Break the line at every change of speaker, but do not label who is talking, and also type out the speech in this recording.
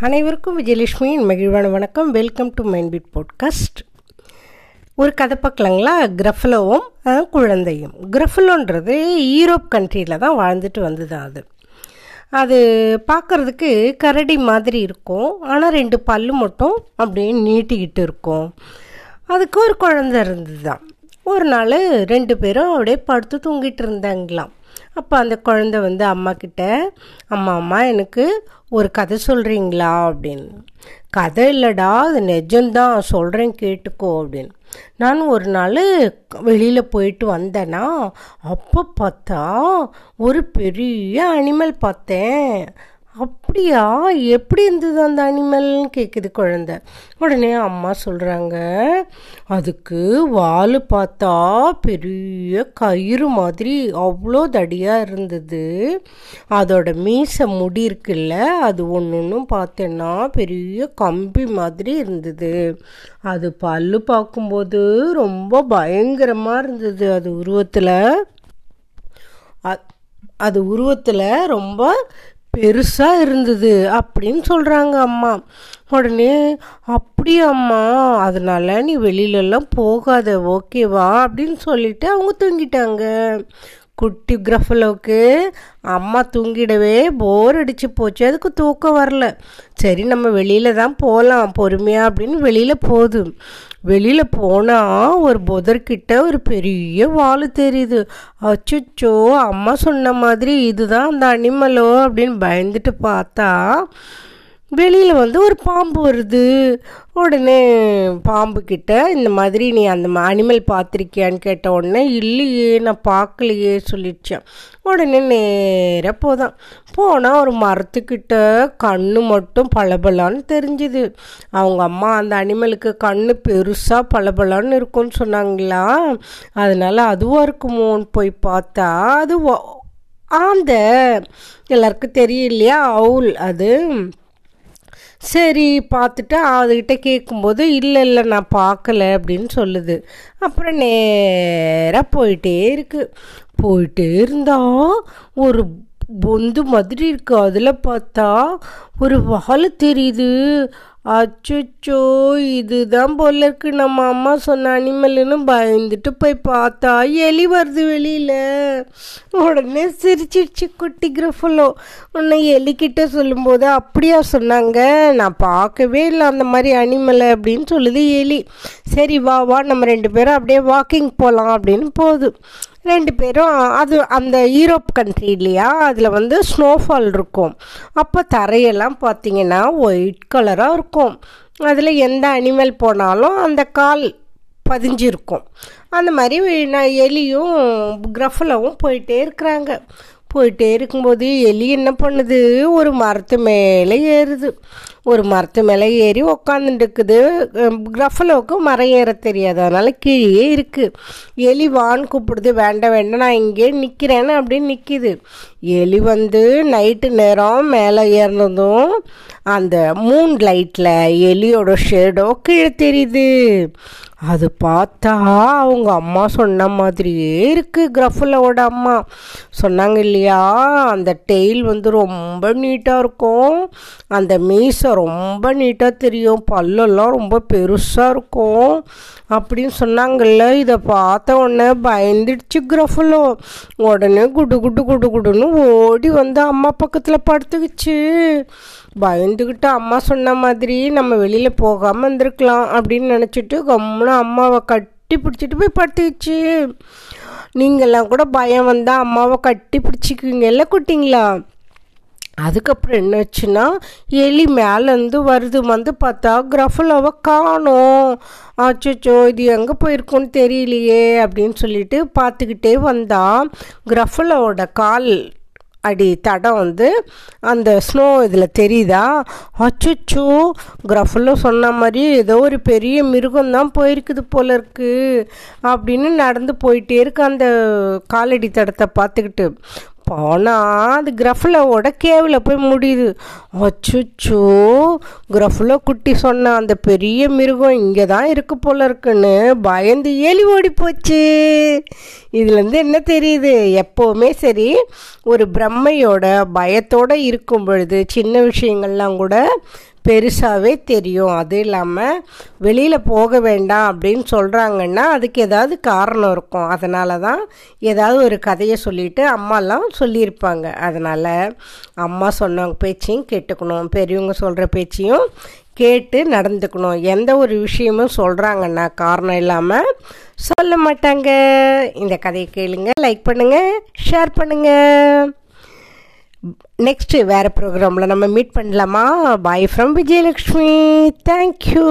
அனைவருக்கும் விஜயலட்சுமியின் மகிழ்வான வணக்கம். Welcome to Mind Beat podcast ஒரு கதை பார்க்கலாங்களா? கிரஃபலோவும் குழந்தையும். கிரஃபலோன்றது ஈரோப் கண்ட்ரியில் தான் வாழ்ந்துட்டு வந்தது அது. அது பார்க்குறதுக்கு கரடி மாதிரி இருக்கும். ஆனால் ரெண்டு பல்லு மட்டும் அப்படியே நீட்டிக்கிட்டு இருக்கும். அதுக்கு ஒரு குழந்தை இருந்தது தான் ஒரு நாள் ரெண்டு பேரும் அப்படியே படுத்து தூங்கிட்டு இருந்தாங்களாம். அப்போ அந்த குழந்தை வந்து அம்மா கிட்ட அம்மா அம்மா எனக்கு ஒரு கதை சொல்கிறீங்களா அப்படின்னு. கதை இல்லைடா அது நிஜம்தான் சொல்கிறேன் கேட்டுக்கோ அப்படின்னு. நான் ஒரு நாள் வெளியில் போயிட்டு வந்தேன்னா அப்போ பார்த்தா ஒரு பெரிய அனிமல் பார்த்தேன். அப்படியா? எப்படி இருந்தது அந்த அனிமல்னு கேட்குது குழந்த. உடனே அம்மா சொல்கிறாங்க அதுக்கு வால் பார்த்தா பெரிய கயிறு மாதிரி அவ்வளோ தடியாக இருந்தது. அதோட மீசை முடி இருக்குல்ல அது ஒன்று ஒன்றும் பார்த்தேன்னா பெரிய கம்பி மாதிரி இருந்தது. அது பல்லு பார்க்கும்போது ரொம்ப பயங்கரமாக இருந்தது. அது உருவத்தில் அது உருவத்தில் ரொம்ப பெருசாக இருந்தது அப்படின்னு சொல்கிறாங்க அம்மா. உடனே அப்படியா அம்மா அதனால நீ வெளியிலலாம் போகாத ஓகேவா? அப்படின்னு சொல்லிட்டு அவங்க தூங்கிட்டாங்க. குட்டி கிரஃபலோவுக்கு அம்மா தூங்கிடவே போர் அடித்து போச்சு. அதுக்கு தூக்கம் வரல. சரி நம்ம வெளியில் தான் போகலாம் பொறுமையாக அப்படின்னு வெளியில் போகுது வெளியில் போனால் ஒரு புதர்கிட்ட ஒரு பெரிய வால் தெரியுது. அச்சுச்சோ அம்மா சொன்ன மாதிரி இதுதான் அந்த அனிமலோ அப்படின்னு பயந்துட்டு பார்த்தா வெளியில் வந்து ஒரு பாம்பு வருது. உடனே பாம்பு கிட்ட இந்த மாதிரி நீ அந்த அனிமல் பார்த்துருக்கியான்னு கேட்ட உடனே இல்லையே நான் பார்க்கலையே சொல்லிடுச்சேன். உடனே நேராக போதான். போனால் ஒரு மரத்துக்கிட்ட கண்ணு மட்டும் பளபளன்னு தெரிஞ்சுது. அவங்க அம்மா அந்த அனிமலுக்கு கண்ணு பெருசாக பளபளன்னு இருக்கும்னு சொன்னாங்களா? அதனால அதுவாக இருக்குமோன்னு போய் பார்த்தா அது ஆந்த. எல்லாருக்கும் தெரியும் இல்லையா? அவுல். அது சரி பார்த்துட்டு அதுக்கிட்ட கேட்கும்போது இல்லை இல்லை நான் பார்க்கல அப்படின்னு சொல்லுது. அப்புறம் நேராக போயிட்டே இருக்கு. போயிட்டே இருந்தால் ஒரு பொந்து மாதிரி இருக்குது அதில் பார்த்தா ஒரு வாழை தெரியுது. அச்சுச்சோ இதுதான் போல இருக்கு. நம்ம அம்மா சொன்ன அனிமல்னு பயந்துட்டு போய் பார்த்தா எலி வருது வெளியில. உடனே சிரிச்சிருச்சு குட்டி கிரஃபலோ. உன்னை எலிக்கிட்ட சொல்லும்போது அப்படியா சொன்னாங்க. நான் பார்க்கவே இல்லை அந்த மாதிரி அனிமலை அப்படின்னு சொல்லுது எலி. சரி வா வா நம்ம ரெண்டு பேரும் அப்படியே வாக்கிங் போகலாம் அப்படின்னு போகுது. ரெண்டு பேரும் அது அந்த யூரோப் கண்ட்ரி இல்லையா அதில் வந்து ஸ்னோஃபால் இருக்கும். அப்போ தரையெல்லாம் பார்த்தீங்கன்னா ஒயிட் கலராக இருக்கும். அதில் எந்த அனிமல் போனாலும் அந்த கால் பதிஞ்சிருக்கும். அந்த மாதிரி நான் எலியும் கிரஃபலவும் போயிட்டே இருக்கிறாங்க. போயிட்டே இருக்கும்போது எலி என்ன பண்ணுது? ஒரு மரத்து மேலே ஏறுது. ஒரு மரத்து மேலே ஏறி உக்காந்துட்டுருக்குது கிரஃபலோவுக்கு மரம் ஏற தெரியாது. அதனால் கீழே இருக்குது எலி வான் கூப்பிடுது. வேண்டாம் வேண்டாம் நான் இங்கே நிற்கிறேன்னு அப்படின்னு நிற்கிது எலி வந்து நைட்டு நேரம் மேலே ஏறினதும் அந்த மூன் லைட்டில் எலியோட ஷேடோ கீழே தெரியுது. அது பார்த்தா அவங்க அம்மா சொன்ன மாதிரியே இருக்குது கிரஃபலோட அம்மா. சொன்னாங்க இல்லையா? அந்த டெய்ல் வந்து ரொம்ப நீட்டாக இருக்கும். அந்த மீசை ரொம்ப நீட்டாக தெரியும். பல்லெல்லாம் ரொம்ப பெருசாக இருக்கும். அப்படின்னு சொன்னாங்கல்ல. இதை பார்த்த உடனே பயந்துடுச்சு கிரஃபலோ. உடனே குடு குடு குடு குடுன்னு ஓடி வந்து அம்மா பக்கத்தில் படுத்துக்கிச்சு. பயந்துக்கிட்டு அம்மா சொன்ன மாதிரி நம்ம வெளியில் போகாமல் இருந்திருக்கலாம் அப்படின்னு நினச்சிட்டு கம்முன்னு அம்மாவை கட்டி பிடிச்சிட்டு போய் படுத்துக்கிச்சு. நீங்கள்லாம் கூட பயம் வந்தால் அம்மாவை கட்டி பிடிச்சிக்குவீங்கல்ல குட்டிங்களா? அதுக்கப்புறம் என்னாச்சுன்னா எலி மேலேருந்து வருது வந்து பார்த்தா கிரஃபலோவை காணோம். அச்சோ இது எங்கே போயிருக்குன்னு தெரியலையே அப்படின்னு சொல்லிட்டு பார்த்துக்கிட்டே வந்தா கிரஃபுலாவோட கால் அடி தடம் வந்து அந்த ஸ்னோ இதில் தெரியுதா? அச்சுச்சோ கிரஃபலோ சொன்ன மாதிரி ஏதோ ஒரு பெரிய மிருகம் தான் போயிருக்குது போல இருக்கு அப்படின்னு நடந்து போயிட்டே இருக்கு அந்த காலடி தடத்தை பார்த்துக்கிட்டு. போனால் அது கிரஃப்லோட கேவில் போய் முடியுது. அச்சுச்சோ கிரஃப்ல குட்டி சொன்ன அந்த பெரிய மிருகம் இங்கே தான் இருக்கு போல இருக்குன்னு பயந்து ஏலி ஓடி போச்சு இதுலேருந்து என்ன தெரியுது? எப்போவுமே சரி ஒரு பிரம்மையோட பயத்தோடு இருக்கும் பொழுது சின்ன விஷயங்கள்லாம் கூட பெருசாகவே தெரியும். அது இல்லாமல் வெளியில் போக வேண்டாம் அப்படின்னு சொல்கிறாங்கன்னா அதுக்கு ஏதாவது காரணம் இருக்கும். அதனால தான் ஏதாவது ஒரு கதையை சொல்லிட்டு அம்மாலாம் சொல்லியிருப்பாங்க. அதனால் அம்மா சொன்னவங்க பேச்சையும் கேட்டுக்கணும். பெரியவங்க சொல்கிற பேச்சையும் கேட்டு நடந்துக்கணும். எந்த ஒரு விஷயமும் சொல்கிறாங்கன்னா காரணம் இல்லாமல் சொல்ல மாட்டாங்க. இந்த கதையை கேளுங்க லைக் பண்ணுங்கள் ஷேர் பண்ணுங்கள் நெக்ஸ்ட்டு வேறு ப்ரோக்ராமில் நம்ம மீட் பண்ணலாமா? Bye from Vijayalakshmi thank you